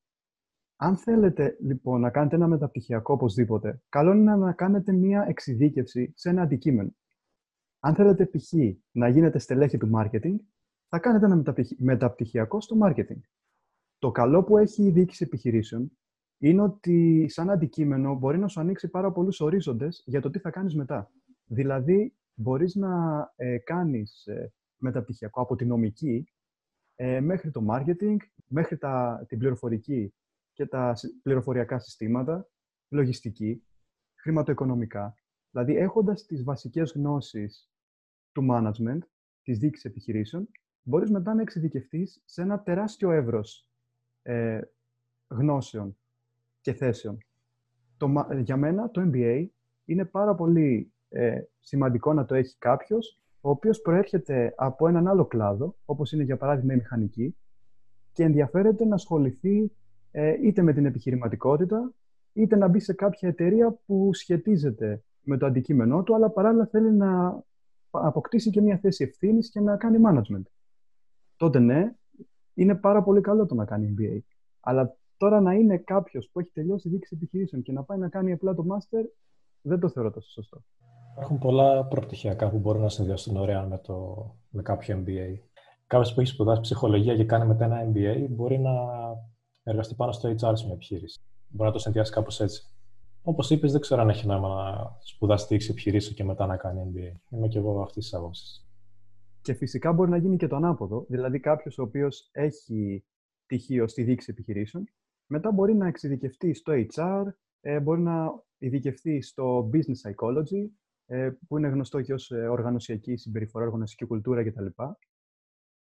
Αν θέλετε λοιπόν να κάνετε ένα μεταπτυχιακό οπωσδήποτε, καλό είναι να κάνετε μία εξειδίκευση σε ένα αντικείμενο. Αν θέλετε π.χ. να γίνετε στελέχη του marketing, θα κάνετε ένα μεταπτυχιακό στο marketing. Το καλό που έχει η διοίκηση επιχειρήσεων είναι ότι σαν αντικείμενο μπορεί να σου ανοίξει πάρα πολλούς ορίζοντες για το τι θα κάνεις μετά. Δηλαδή, μπορείς να ε, κάνεις ε, μεταπτυχιακό από τη νομική ε, μέχρι το marketing, μέχρι τα, την πληροφορική και τα πληροφοριακά συστήματα, λογιστική, χρηματοοικονομικά. Δηλαδή, έχοντας τις βασικές γνώσεις του management, της διοίκησης επιχειρήσεων, μπορείς μετά να εξειδικευτείς σε ένα τεράστιο εύρος ε, γνώσεων και θέσεων. Το, για μένα το MBA είναι πάρα πολύ ε, σημαντικό να το έχει κάποιος ο οποίος προέρχεται από έναν άλλο κλάδο, όπως είναι για παράδειγμα η μηχανική, και ενδιαφέρεται να ασχοληθεί ε, είτε με την επιχειρηματικότητα, είτε να μπει σε κάποια εταιρεία που σχετίζεται με το αντικείμενό του, αλλά παράλληλα θέλει να αποκτήσει και μια θέση ευθύνης και να κάνει management. Τότε ναι, είναι πάρα πολύ καλό το να κάνει MBA. Αλλά τώρα να είναι κάποιος που έχει τελειώσει δίκηση επιχειρήσεων και να πάει να κάνει απλά το master, δεν το θεωρώ τόσο σωστό. Υπάρχουν πολλά προπτυχιακά που μπορούν να συνδυαστούν ωραία με, το, με κάποιο MBA. Κάποιος που έχει σπουδάσει ψυχολογία και κάνει μετά ένα MBA μπορεί να εργαστεί πάνω στο HR σε μια επιχείρηση. μπορεί να το συνδυάσει κάπως έτσι. Όπως είπες, δεν ξέρω αν έχει νόημα να σπουδάσει τύχη επιχειρήσεων και μετά να κάνει MBA. Είμαι και εγώ αυτής της άποψης. Και φυσικά μπορεί να γίνει και το ανάποδο. Δηλαδή, κάποιος ο οποίος έχει πτυχίο στη δίκηση επιχειρήσεων, μετά μπορεί να εξειδικευτεί στο HR, ε, μπορεί να ειδικευτεί στο business psychology, ε, που είναι γνωστό και ως ε, οργανωσιακή συμπεριφορά, οργανωσιακή κουλτούρα κτλ.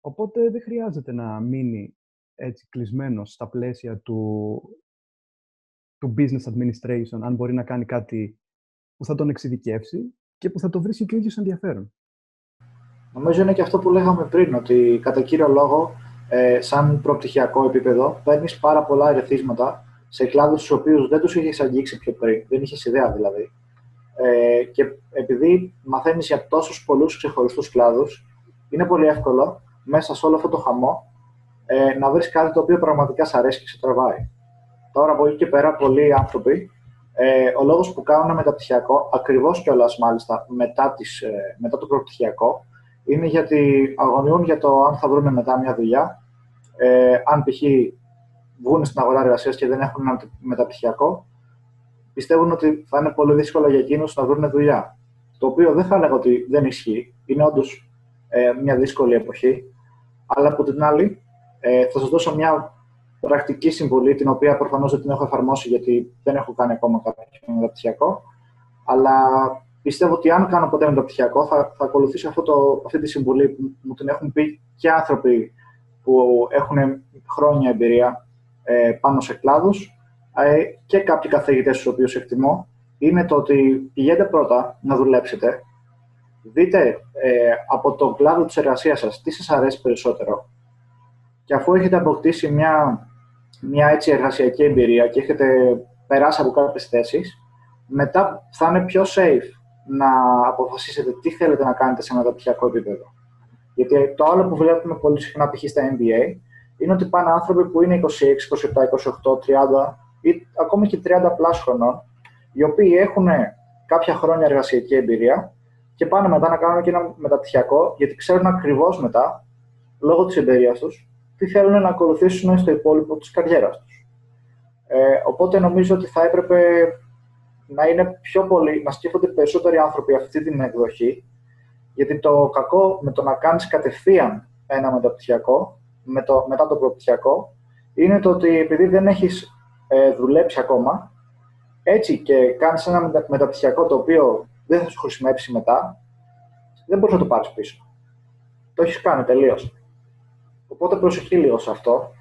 Οπότε δεν χρειάζεται να μείνει έτσι κλεισμένος στα πλαίσια του, του business administration, αν μπορεί να κάνει κάτι που θα τον εξειδικεύσει και που θα το βρίσκει και ο ίδιος ενδιαφέρον. Νομίζω είναι και αυτό που λέγαμε πριν, ότι κατά κύριο λόγο, ε, σαν προπτυχιακό επίπεδο, παίρνεις πάρα πολλά ερεθίσματα σε κλάδους του οποίους δεν τους είχες αγγίξει πιο πριν, δεν είχες ιδέα δηλαδή. Ε, και επειδή μαθαίνεις για τόσους πολλούς ξεχωριστούς κλάδους, είναι πολύ εύκολο μέσα σε όλο αυτό το χαμό ε, να βρεις κάτι το οποίο πραγματικά σ' αρέσει και σε τραβάει. Τώρα από εκεί και πέρα, πολλοί άνθρωποι, ε, ο λόγος που κάνουν μεταπτυχιακό, ακριβώς κιόλας μάλιστα μετά, τις, ε, μετά το προπτυχιακό, είναι γιατί αγωνιούν για το αν θα βρουν μετά μια δουλειά. Ε, αν π.χ. βγουν στην αγορά εργασίας και δεν έχουν ένα μεταπτυχιακό, πιστεύουν ότι θα είναι πολύ δύσκολο για εκείνους να βρουν δουλειά. Το οποίο δεν θα έλεγα ότι δεν ισχύει. Είναι όντως ε, μια δύσκολη εποχή. Αλλά από την άλλη, ε, θα σας δώσω μια πρακτική συμβολή, την οποία προφανώς δεν την έχω εφαρμόσει γιατί δεν έχω κάνει ακόμα κάποιο μεταπτυχιακό. Αλλά πιστεύω ότι αν κάνω ποτέ μεταπτυχιακό, θα, θα ακολουθήσω αυτό το, αυτή τη συμβουλή που μου την έχουν πει και άνθρωποι που έχουν χρόνια εμπειρία ε, πάνω σε κλάδους ε, και κάποιοι καθηγητές του οποίους εκτιμώ, είναι το ότι πηγαίνετε πρώτα να δουλέψετε, δείτε ε, από τον κλάδο της εργασίας σας τι σας αρέσει περισσότερο και αφού έχετε αποκτήσει μια, μια έτσι εργασιακή εμπειρία και έχετε περάσει από κάποιες θέσεις, μετά θα είναι πιο safe να αποφασίσετε τι θέλετε να κάνετε σε μεταπτυχιακό επίπεδο. Γιατί το άλλο που βλέπουμε πολύ συχνά π.χ. στα MBA είναι ότι πάνε άνθρωποι που είναι 26, 27, 28, 30 ή ακόμη και 30 πλάς χρονών, οι οποίοι έχουν κάποια χρόνια εργασιακή εμπειρία και πάνε μετά να κάνουν και ένα μεταπτυχιακό, γιατί ξέρουν ακριβώς μετά, λόγω της εμπειρίας τους, τι θέλουν να ακολουθήσουν στο υπόλοιπο της καριέρας τους. Ε, οπότε νομίζω ότι θα έπρεπε να είναι πιο πολύ, να σκέφτονται περισσότεροι άνθρωποι αυτή την εκδοχή, γιατί το κακό με το να κάνεις κατευθείαν ένα μεταπτυχιακό, με το, μετά το προπτυχιακό, είναι το ότι επειδή δεν έχεις ε, δουλέψει ακόμα, έτσι και κάνεις ένα μεταπτυχιακό το οποίο δεν θα σου χρησιμεύσει μετά, δεν μπορείς να το πάρεις πίσω. Το έχεις κάνει τελείως. Οπότε προσοχή λίγο σε αυτό.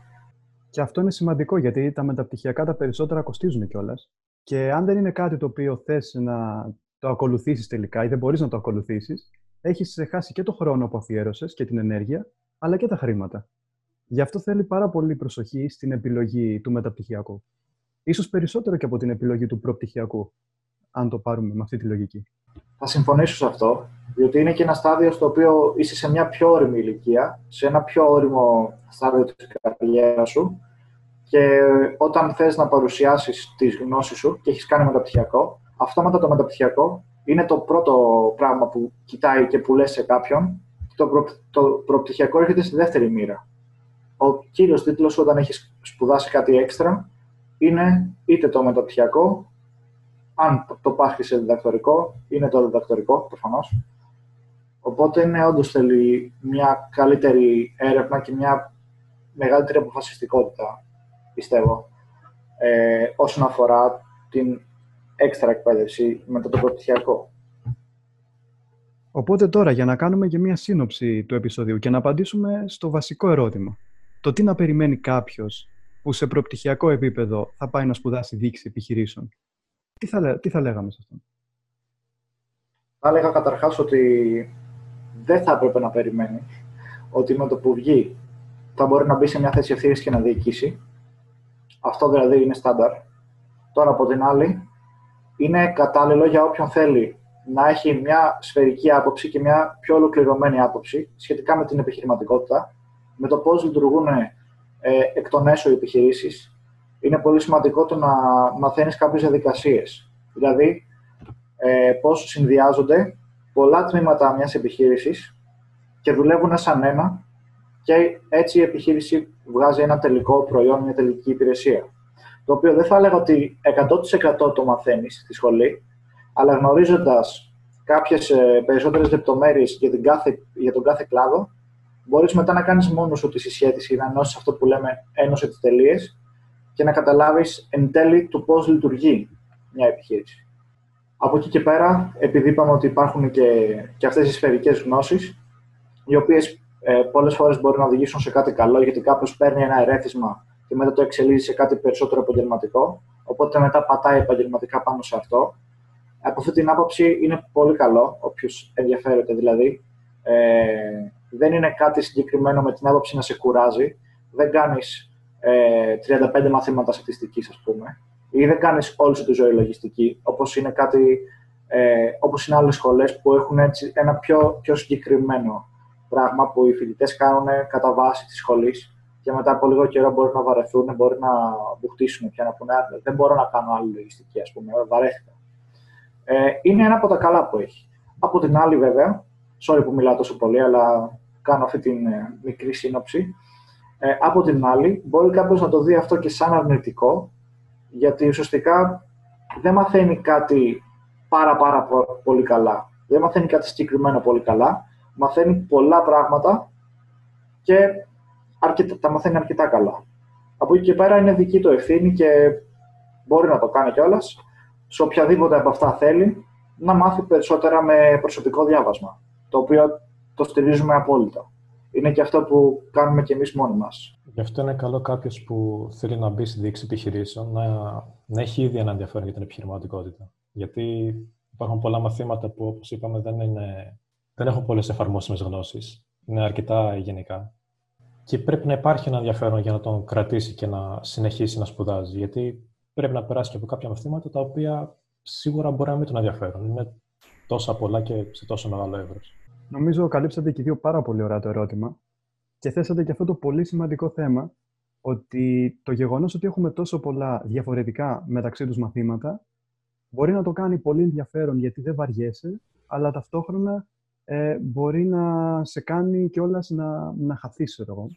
Και αυτό είναι σημαντικό γιατί τα μεταπτυχιακά τα περισσότερα κοστίζουν κιόλας. Και αν δεν είναι κάτι το οποίο θες να το ακολουθήσεις τελικά ή δεν μπορείς να το ακολουθήσεις, έχεις χάσει και το χρόνο που αφιέρωσες και την ενέργεια, αλλά και τα χρήματα. Γι' αυτό θέλει πάρα πολύ προσοχή στην επιλογή του μεταπτυχιακού. Ίσως περισσότερο και από την επιλογή του προπτυχιακού, αν το πάρουμε με αυτή τη λογική. Θα συμφωνήσω σε αυτό, διότι είναι και ένα στάδιο στο οποίο είσαι σε μια πιο όρημη ηλικία, σε ένα πιο όριμο στάδιο της καριέρας σου και όταν θες να παρουσιάσεις τις γνώσεις σου και έχεις κάνει μεταπτυχιακό, αυτόματα το μεταπτυχιακό είναι το πρώτο πράγμα που κοιτάει και που λες σε κάποιον. Το, προ, το προπτυχιακό έρχεται στη δεύτερη μοίρα. Ο κύριος τίτλος όταν έχεις σπουδάσει κάτι έξτρα είναι είτε το μεταπτυχιακό, αν το πάσχει σε διδακτορικό, είναι το διδακτορικό προφανώς. Οπότε είναι όντως θέλει μια καλύτερη έρευνα και μια μεγαλύτερη αποφασιστικότητα, πιστεύω, ε, όσον αφορά την έξτρα εκπαίδευση με το προπτυχιακό. Οπότε τώρα, για να κάνουμε και μια σύνοψη του επεισοδίου και να απαντήσουμε στο βασικό ερώτημα. Το τι να περιμένει κάποιος που σε προπτυχιακό επίπεδο θα πάει να σπουδάσει διοίκηση επιχειρήσεων. Τι θα, τι θα λέγαμε σε αυτό. Θα έλεγα καταρχάς ότι δεν θα έπρεπε να περιμένει ότι με το που βγει θα μπορεί να μπει σε μια θέση ευθύνης και να διοικήσει. Αυτό δηλαδή είναι στάνταρ. Τώρα από την άλλη, είναι κατάλληλο για όποιον θέλει να έχει μια σφαιρική άποψη και μια πιο ολοκληρωμένη άποψη σχετικά με την επιχειρηματικότητα, με το πώς λειτουργούν ε, εκ των έσω επιχειρήσεις, είναι πολύ σημαντικό το να μαθαίνεις κάποιες διαδικασίες. Δηλαδή, ε, πώς συνδυάζονται πολλά τμήματα μιας επιχείρησης και δουλεύουν σαν ένα και έτσι η επιχείρηση βγάζει ένα τελικό προϊόν, μια τελική υπηρεσία. το οποίο δεν θα έλεγα ότι 100% το μαθαίνεις στη σχολή, αλλά γνωρίζοντας κάποιες περισσότερες λεπτομέρειες για, για τον κάθε κλάδο, μπορείς μετά να κάνεις μόνος σου τη συσχέτιση, να ενώσει αυτό που λέμε ένωση της τελείε και να καταλάβεις εν τέλει το πώς λειτουργεί μια επιχείρηση. Από εκεί και πέρα, επειδή είπαμε ότι υπάρχουν και, και αυτές οι σφαιρικές γνώσεις, οι οποίες ε, πολλές φορές μπορεί να οδηγήσουν σε κάτι καλό, γιατί κάποιος παίρνει ένα ερέθισμα και μετά το εξελίσσει σε κάτι περισσότερο επαγγελματικό. Οπότε μετά πατάει επαγγελματικά πάνω σε αυτό. Από αυτή την άποψη είναι πολύ καλό, όποιος ενδιαφέρεται δηλαδή. Ε, δεν είναι κάτι συγκεκριμένο με την άποψη να σε κουράζει. Δεν κάνεις ε, 35 μαθήματα στατιστικής, ας πούμε, ή δεν κάνεις όλη σου τη ζωή λογιστική, όπως είναι κάτι. Ε, όπως είναι άλλες σχολές που έχουν έτσι ένα πιο, πιο συγκεκριμένο πράγμα που οι φοιτητές κάνουν κατά βάση της σχολής και μετά από λίγο καιρό μπορεί να βαρεθούν, μπορεί να μπουχτίσουν πια να πούνε δεν μπορώ να κάνω άλλη λογιστική, ας πούμε, βαρέθηκα. Ε, είναι ένα από τα καλά που έχει. Από την άλλη βέβαια, sorry που μιλάω τόσο πολύ, αλλά κάνω αυτή την ε, μικρή σύνοψη, ε, από την άλλη μπορεί κάποιος να το δει αυτό και σαν αρνητικό, γιατί ουσιαστικά δεν μαθαίνει κάτι πάρα πάρα πολύ καλά. Δεν μαθαίνει κάτι συγκεκριμένο πολύ καλά, μαθαίνει πολλά πράγματα και αρκετά, τα μαθαίνει αρκετά καλά. Από εκεί και πέρα είναι δική του ευθύνη και μπορεί να το κάνει κιόλας. Σε οποιαδήποτε από αυτά θέλει να μάθει περισσότερα με προσωπικό διάβασμα. Το οποίο το στηρίζουμε απόλυτα. Είναι και αυτό που κάνουμε κι εμείς μόνοι μας. Γι' αυτό είναι καλό κάποιος που θέλει να μπει στη διοίκηση επιχειρήσεων να, να έχει ήδη ένα ενδιαφέρον για την επιχειρηματικότητα. Γιατί υπάρχουν πολλά μαθήματα που, όπως είπαμε, δεν, είναι, δεν έχουν πολλές εφαρμόσιμες γνώσεις. Είναι αρκετά γενικά. Και πρέπει να υπάρχει ένα ενδιαφέρον για να τον κρατήσει και να συνεχίσει να σπουδάζει. Γιατί πρέπει να περάσει και από κάποια μαθήματα τα οποία σίγουρα μπορεί να μην τον ενδιαφέρουν. Είναι τόσα πολλά και σε τόσο μεγάλο εύρος. Νομίζω καλύψατε και δύο πάρα πολύ ωραία το ερώτημα και θέσατε και αυτό το πολύ σημαντικό θέμα ότι το γεγονός ότι έχουμε τόσο πολλά διαφορετικά μεταξύ τους μαθήματα μπορεί να το κάνει πολύ ενδιαφέρον γιατί δεν βαριέσαι, αλλά ταυτόχρονα ε, μπορεί να σε κάνει κιόλας να, να χαθείς, εγώ.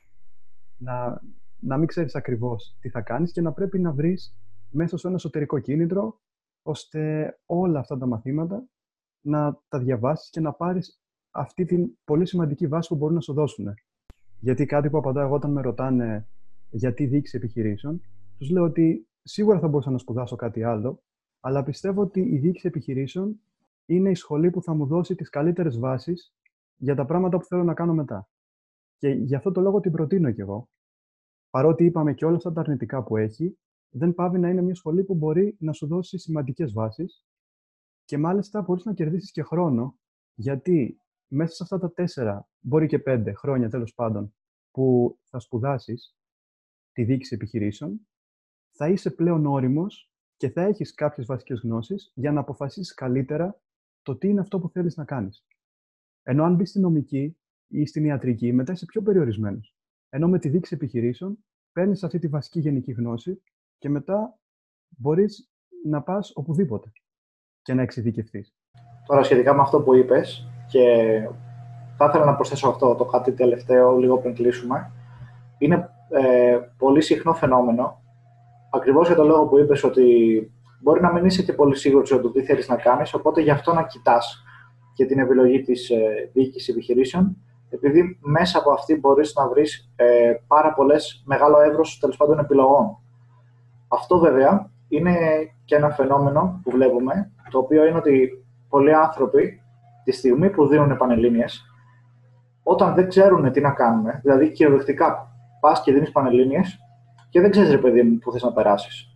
Να, να μην ξέρεις ακριβώς τι θα κάνεις και να πρέπει να βρεις μέσα σε ένα εσωτερικό κίνητρο ώστε όλα αυτά τα μαθήματα να τα διαβάσεις και να πάρεις αυτή την πολύ σημαντική βάση που μπορούν να σου δώσουν. Γιατί κάτι που απαντάω εγώ όταν με ρωτάνε γιατί δείξει επιχειρήσεων, τους λέω ότι σίγουρα θα μπορούσα να σπουδάσω κάτι άλλο, αλλά πιστεύω ότι η δίκηση επιχειρήσεων είναι η σχολή που θα μου δώσει τις καλύτερες βάσεις για τα πράγματα που θέλω να κάνω μετά. Και γι' αυτό το λόγο την προτείνω κι εγώ. Παρότι είπαμε και όλα αυτά τα αρνητικά που έχει, δεν πάβει να είναι μια σχολή που μπορεί να σου δώσει σημαντικές βάσεις και μάλιστα μπορείς να κερδίσεις και χρόνο, γιατί μέσα σε αυτά τα τέσσερα, μπορεί και πέντε χρόνια τέλος πάντων, που θα σπουδάσεις τη διοίκηση επιχειρήσεων, θα είσαι πλέον όριμος και θα έχεις κάποιες βασικές γνώσεις για να αποφασίσεις καλύτερα το τι είναι αυτό που θέλεις να κάνεις. Ενώ αν μπεις στην νομική ή στην ιατρική, μετά είσαι πιο περιορισμένος. Ενώ με τη δίκηση επιχειρήσεων παίρνεις αυτή τη βασική γενική γνώση και μετά μπορείς να πας οπουδήποτε και να εξειδικευτείς. Τώρα σχετικά με αυτό που είπες και θα ήθελα να προσθέσω αυτό το κάτι τελευταίο λίγο πριν κλείσουμε. Είναι ε, πολύ συχνό φαινόμενο, ακριβώς για το λόγο που είπες ότι μπορεί να μην είσαι και πολύ σίγουρος για το τι θέλεις να κάνεις, οπότε γι' αυτό να κοιτάς και την επιλογή της ε, διοίκησης επιχειρήσεων, επειδή μέσα από αυτή μπορείς να βρεις ε, πάρα πολλές, μεγάλο εύρος τέλος πάντων επιλογών. Αυτό βέβαια είναι και ένα φαινόμενο που βλέπουμε, το οποίο είναι ότι πολλοί άνθρωποι τη στιγμή που δίνουν πανελίνε, όταν δεν ξέρουν τι να κάνουν, δηλαδή κυριολεκτικά πας και δίνεις πανελίνε και δεν ξέρεις, ρε παιδί μου, που θες να περάσεις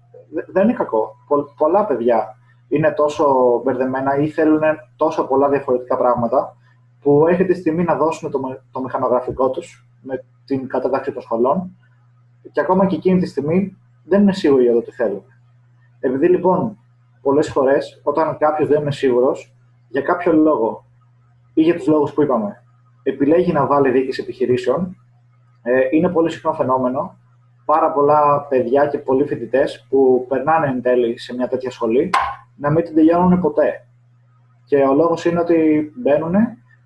δεν είναι κακό. πολλά παιδιά είναι τόσο μπερδεμένα ή θέλουν τόσο πολλά διαφορετικά πράγματα που έρχεται τη στιγμή να δώσουν το, το μηχανογραφικό τους με την κατάταξη των σχολών και ακόμα και εκείνη τη στιγμή δεν είναι σίγουροι για το τι θέλουν. Επειδή λοιπόν πολλές φορές όταν κάποιος δεν είναι σίγουρος, για κάποιο λόγο ή για τους λόγους που είπαμε, επιλέγει να βάλει διοίκηση επιχειρήσεων, ε, είναι πολύ συχνό φαινόμενο. Πάρα πολλά παιδιά και πολλοί φοιτητές που περνάνε εν τέλει σε μια τέτοια σχολή να μην την τελειώνουν ποτέ. Και ο λόγος είναι ότι μπαίνουν,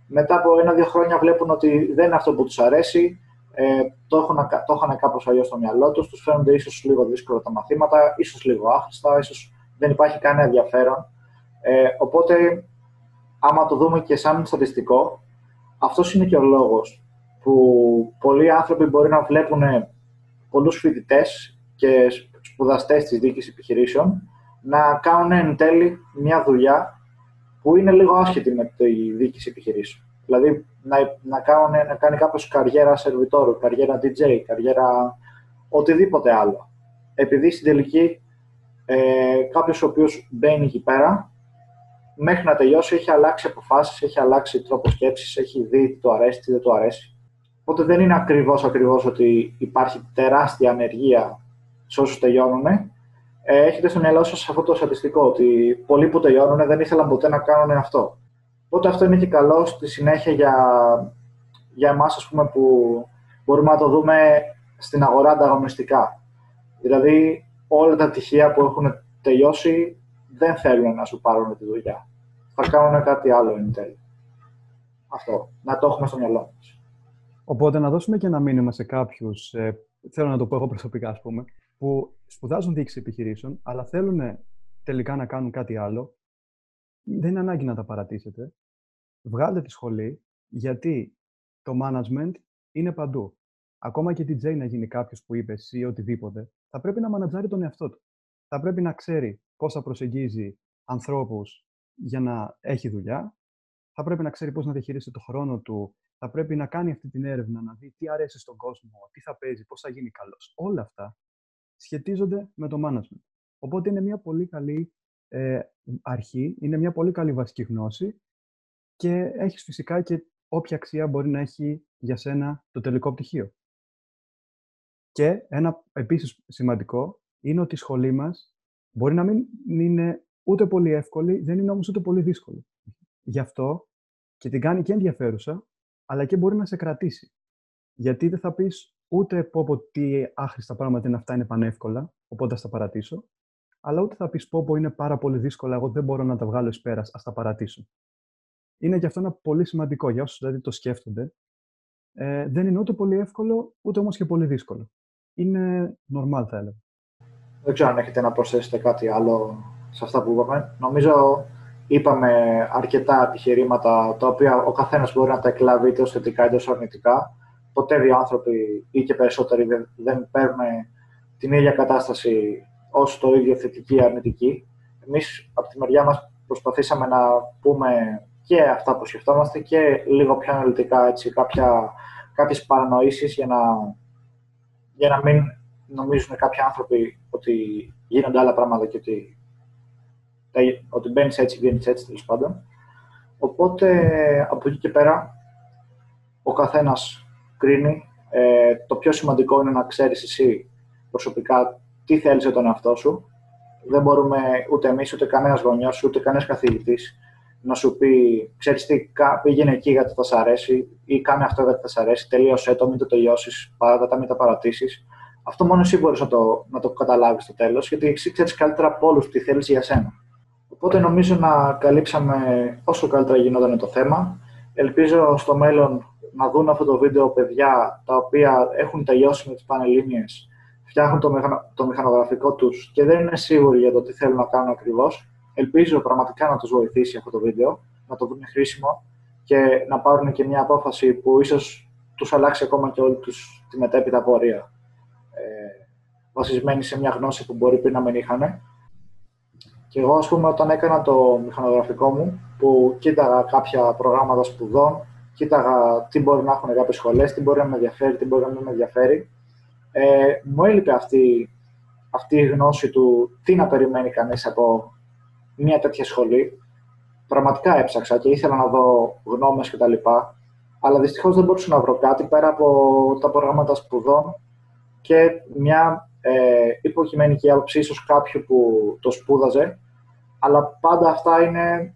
μετά από ένα-δύο χρόνια βλέπουν ότι δεν είναι αυτό που τους αρέσει, ε, το, έχουν, το είχαν κάπως αλλιώς στο μυαλό τους, τους φαίνονται ίσως λίγο δύσκολα τα μαθήματα, ίσως λίγο άχρηστα, ίσως δεν υπάρχει κανένα ενδιαφέρον. Ε, οπότε, άμα το δούμε και σαν στατιστικό, αυτός είναι και ο λόγος που πολλοί άνθρωποι μπορεί να βλέπουν πολλούς φοιτητές και σπουδαστές της δίκης επιχειρήσεων να κάνουν εν τέλει μια δουλειά που είναι λίγο άσχετη με τη διοίκηση επιχειρήσεων. Δηλαδή να, να, κάνουν, να κάνει κάποιος καριέρα σερβιτόρου, καριέρα DJ, καριέρα οτιδήποτε άλλο. Επειδή στην τελική ε, κάποιος ο οποίος μπαίνει εκεί πέρα, μέχρι να τελειώσει έχει αλλάξει αποφάσεις, έχει αλλάξει τρόπος σκέψης, έχει δει τι του αρέσει, τι δεν του αρέσει. Οπότε δεν είναι ακριβώς ακριβώς ότι υπάρχει τεράστια ανεργία σε όσους τελειώνουν. Ε, έχετε στο μυαλό σας αυτό το στατιστικό, ότι πολλοί που τελειώνουν δεν ήθελαν ποτέ να κάνουν αυτό. Οπότε αυτό είναι και καλό στη συνέχεια για, για εμάς, ας πούμε, που μπορούμε να το δούμε στην αγορά ανταγωνιστικά. Δηλαδή, όλα τα τυχεία που έχουν τελειώσει δεν θέλουν να σου πάρουν τη δουλειά. Θα κάνουν κάτι άλλο εν τέλει. Αυτό. Να το έχουμε στο μυαλό μας. Οπότε να δώσουμε και ένα μήνυμα σε κάποιους, ε, θέλω να το πω εγώ προσωπικά, ας πούμε, που σπουδάζουν διοίκηση επιχειρήσεων, αλλά θέλουν τελικά να κάνουν κάτι άλλο. Δεν είναι ανάγκη να τα παρατήσετε. Βγάλτε τη σχολή, γιατί το management είναι παντού. Ακόμα και DJ να γίνει κάποιος που είπες ή οτιδήποτε, θα πρέπει να μανατζάρει τον εαυτό του. Θα πρέπει να ξέρει πώς θα προσεγγίζει ανθρώπους για να έχει δουλειά. Θα πρέπει να ξέρει πώς να διαχειρίζεται το χρόνο του. Θα πρέπει να κάνει αυτή την έρευνα, να δει τι αρέσει στον κόσμο, τι θα παίζει, πώς θα γίνει καλός. Όλα αυτά σχετίζονται με το management. Οπότε είναι μια πολύ καλή ε, αρχή, είναι μια πολύ καλή βασική γνώση και έχεις φυσικά και όποια αξία μπορεί να έχει για σένα το τελικό πτυχίο. Και ένα επίσης σημαντικό είναι ότι η σχολή μας μπορεί να μην είναι ούτε πολύ εύκολη, δεν είναι όμως ούτε πολύ δύσκολη. Γι' αυτό και την κάνει και ενδιαφέρουσα, αλλά και μπορεί να σε κρατήσει. Γιατί δεν θα πεις ούτε πω πω τι άχρηστα πράγματα είναι αυτά είναι πανεύκολα, οπότε θα τα παρατήσω, αλλά ούτε θα πεις πω πω είναι πάρα πολύ δύσκολα, εγώ δεν μπορώ να τα βγάλω εις πέρας, ας τα παρατήσω. Είναι και αυτό ένα πολύ σημαντικό για όσους δηλαδή το σκέφτονται. Ε, δεν είναι ούτε πολύ εύκολο, ούτε όμως και πολύ δύσκολο είναι normal θα έλεγα. Δεν ξέρω αν έχετε να προσθέσετε κάτι άλλο σε αυτά που είπαμε. Νομίζω είπαμε αρκετά επιχειρήματα τα οποία ο καθένας μπορεί να τα εκλάβει είτε ως θετικά είτε ω αρνητικά. Ποτέ δύο άνθρωποι ή και περισσότεροι δεν, δεν παίρνουν την ίδια κατάσταση ως το ίδιο θετική ή αρνητική. Εμείς από τη μεριά μας προσπαθήσαμε να πούμε και αυτά που σκεφτόμαστε και λίγο πιο αναλυτικά έτσι, κάποια, κάποιες παρανοήσεις για να για να μην νομίζουν κάποιοι άνθρωποι ότι γίνονται άλλα πράγματα και ότι, ότι μπαίνεις έτσι, βγαίνεις έτσι τέλος πάντων. Οπότε από εκεί και πέρα ο καθένας κρίνει. Ε, το πιο σημαντικό είναι να ξέρεις εσύ προσωπικά τι θέλεις για τον εαυτό σου. Δεν μπορούμε ούτε εμείς, ούτε κανένας γονιός, ούτε κανένας καθηγητής να σου πει: Ξέρεις τι, πήγαινε εκεί γιατί θα σ' αρέσει, ή κάνε αυτό γιατί θα σ' αρέσει, τελείωσε το, μην το τελειώσεις, παράτα μην τα παρατήσεις. Αυτό μόνο εσύ μπορείς να το, να το καταλάβεις στο τέλος, γιατί εσύ ξέρεις καλύτερα από όλους τι θέλεις για σένα. Οπότε νομίζω να καλύψαμε όσο καλύτερα γινόταν το θέμα. Ελπίζω στο μέλλον να δουν αυτό το βίντεο παιδιά τα οποία έχουν τελειώσει με τις Πανελλήνιες, φτιάχνουν το, το μηχανογραφικό τους και δεν είναι σίγουροι για το τι θέλουν να κάνουν ακριβώς Ελπίζω πραγματικά να τους βοηθήσει αυτό το βίντεο, να το βρουν χρήσιμο και να πάρουν και μια απόφαση που ίσως τους αλλάξει ακόμα και όλη τους τη μετέπειτα πορεία. Ε, βασισμένη σε μια γνώση που μπορεί πριν να μην είχαν. Και εγώ, ας πούμε, όταν έκανα το μηχανογραφικό μου, που κοίταγα κάποια προγράμματα σπουδών, κοίταγα τι μπορεί να έχουν κάποιες σχολές, τι μπορεί να με ενδιαφέρει, τι μπορεί να μην με ενδιαφέρει, ε, μου έλειπε αυτή, αυτή η γνώση του τι να περιμένει κανείς από μια τέτοια σχολή. Πραγματικά έψαξα και ήθελα να δω γνώμες κτλ. Αλλά δυστυχώς δεν μπορούσα να βρω κάτι πέρα από τα προγράμματα σπουδών και μια ε, υποκειμενική άποψη ίσως κάποιου που το σπούδαζε. Αλλά πάντα αυτά είναι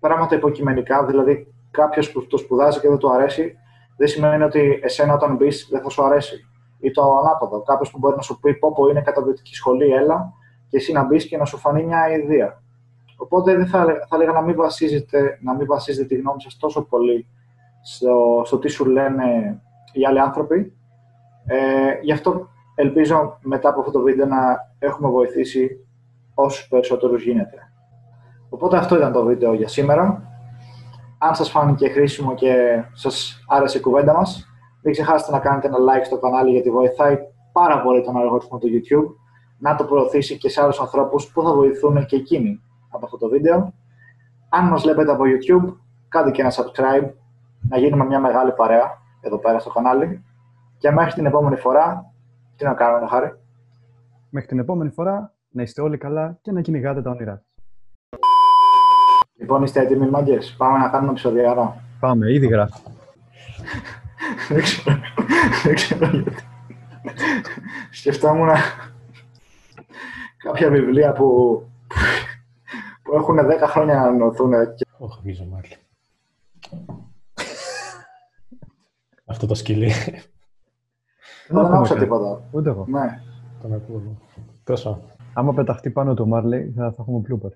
πράγματα υποκειμενικά. Δηλαδή, κάποιος που το σπουδάζει και δεν του αρέσει, δεν σημαίνει ότι εσένα όταν μπεις δεν θα σου αρέσει. Ή το ανάποδο. Κάποιος που μπορεί να σου πει: Πω, πω είναι καταπληκτική σχολή, έλα, και εσύ να μπεις και να σου φανεί μια ιδέα. Οπότε δεν θα, θα έλεγα να μην, βασίζετε, να μην βασίζετε τη γνώμη σας τόσο πολύ στο, στο τι σου λένε οι άλλοι άνθρωποι. Ε, γι' αυτό ελπίζω μετά από αυτό το βίντεο να έχουμε βοηθήσει όσους περισσότερους γίνεται. Οπότε αυτό ήταν το βίντεο για σήμερα. Αν σας φάνηκε χρήσιμο και σας άρεσε η κουβέντα μας, μην ξεχάσετε να κάνετε ένα like στο κανάλι γιατί βοηθάει πάρα πολύ τον αλγοριθμό του YouTube να το προωθήσει και σε άλλους ανθρώπους που θα βοηθούν και εκείνοι από αυτό το βίντεο. Αν μας βλέπετε από YouTube, κάντε και ένα subscribe, να γίνουμε μια μεγάλη παρέα εδώ πέρα στο κανάλι. Και μέχρι την επόμενη φορά, τι να κάνουμε, Χάρη. Μέχρι την επόμενη φορά, να είστε όλοι καλά και να κυνηγάτε τα όνειρά Λοιπόν, είστε έτοιμοι, μάγκες; Πάμε να κάνουμε επεισοδιάρα. Πάμε, ήδη γράφει. δεν ξέρω. δεν ξέρω γιατί. Σκεφτόμουν κάποια βιβλία που, που έχουν 10 χρόνια να ανανωθούν. Και... Όχι, μίζο μάλλον. Αυτό το σκυλί. Δεν άκουσα τίποτα. Ούτε εγώ. Ναι. Τον ακούω. Τόσο. Άμα πεταχτεί πάνω το Μάρλι, θα, θα έχουμε blooper.